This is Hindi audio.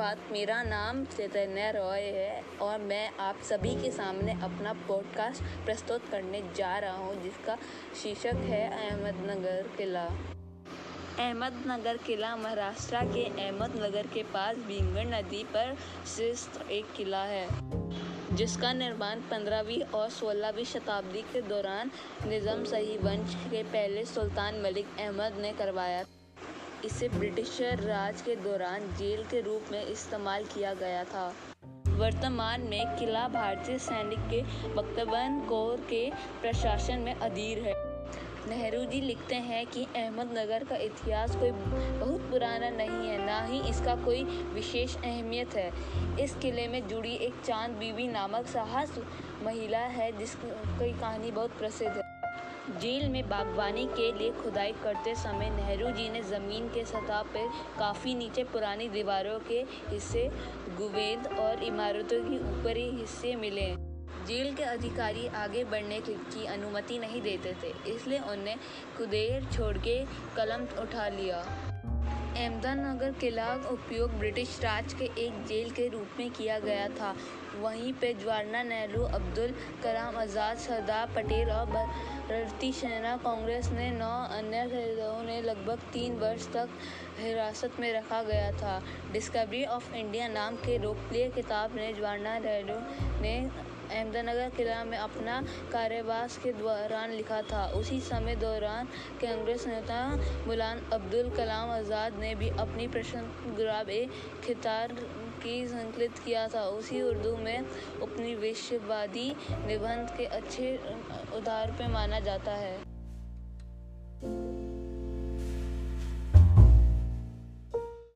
सुप्रभात मेरा नाम चैतन्य रॉय है और मैं आप सभी के सामने अपना पॉडकास्ट प्रस्तुत करने जा रहा हूँ, जिसका शीर्षक है अहमदनगर किला। अहमदनगर किला महाराष्ट्र के अहमदनगर के पास भीमगढ़ नदी पर स्थित एक किला है, जिसका निर्माण 15वीं और 16वीं शताब्दी के दौरान निज़ाम सही वंश के पहले सुल्तान मलिक अहमद ने करवाया इसे ब्रिटिशर राज के दौरान जेल के रूप में इस्तेमाल किया गया था। वर्तमान में किला भारतीय सैनिक के बख्तबन कोर के प्रशासन में अधीर है। नेहरू जी लिखते हैं कि अहमदनगर का इतिहास कोई बहुत पुराना नहीं है, ना ही इसका कोई विशेष अहमियत है। इस किले में जुड़ी एक चाँद बीबी नामक साहस महिला है, जिसकी कहानी बहुत प्रसिद्ध है। जेल में बागवानी के लिए खुदाई करते समय नेहरू जी ने ज़मीन के सतह पर काफ़ी नीचे पुरानी दीवारों के हिस्से, गुवेद और इमारतों के ऊपरी हिस्से मिले। जेल के अधिकारी आगे बढ़ने की अनुमति नहीं देते थे, इसलिए उन्हें कुदेर छोड़ के कलम उठा लिया। अहमदनगर किला उपयोग ब्रिटिश राज के एक जेल के रूप में किया गया था। वहीं पे जवाहरलाल नेहरू, अब्दुल कलाम आज़ाद, सरदार पटेल और भारतीय सेना कांग्रेस ने नौ अन्य शहीदों ने लगभग तीन वर्ष तक हिरासत में रखा गया था। डिस्कवरी ऑफ़ इंडिया नाम के लोकप्रिय किताब ने जवाहरलाल नेहरू ने अहमदनगर किला में अपना कार्यवास के दौरान लिखा था। उसी समय दौरान कांग्रेस नेता गुलाम अब्दुल कलाम आज़ाद ने भी अपनी प्रश्न गुलाब ए खितार की संकलित किया था। उसी उर्दू में उपनिवेशवादी निबंध के अच्छे उदाहरण पे माना जाता है।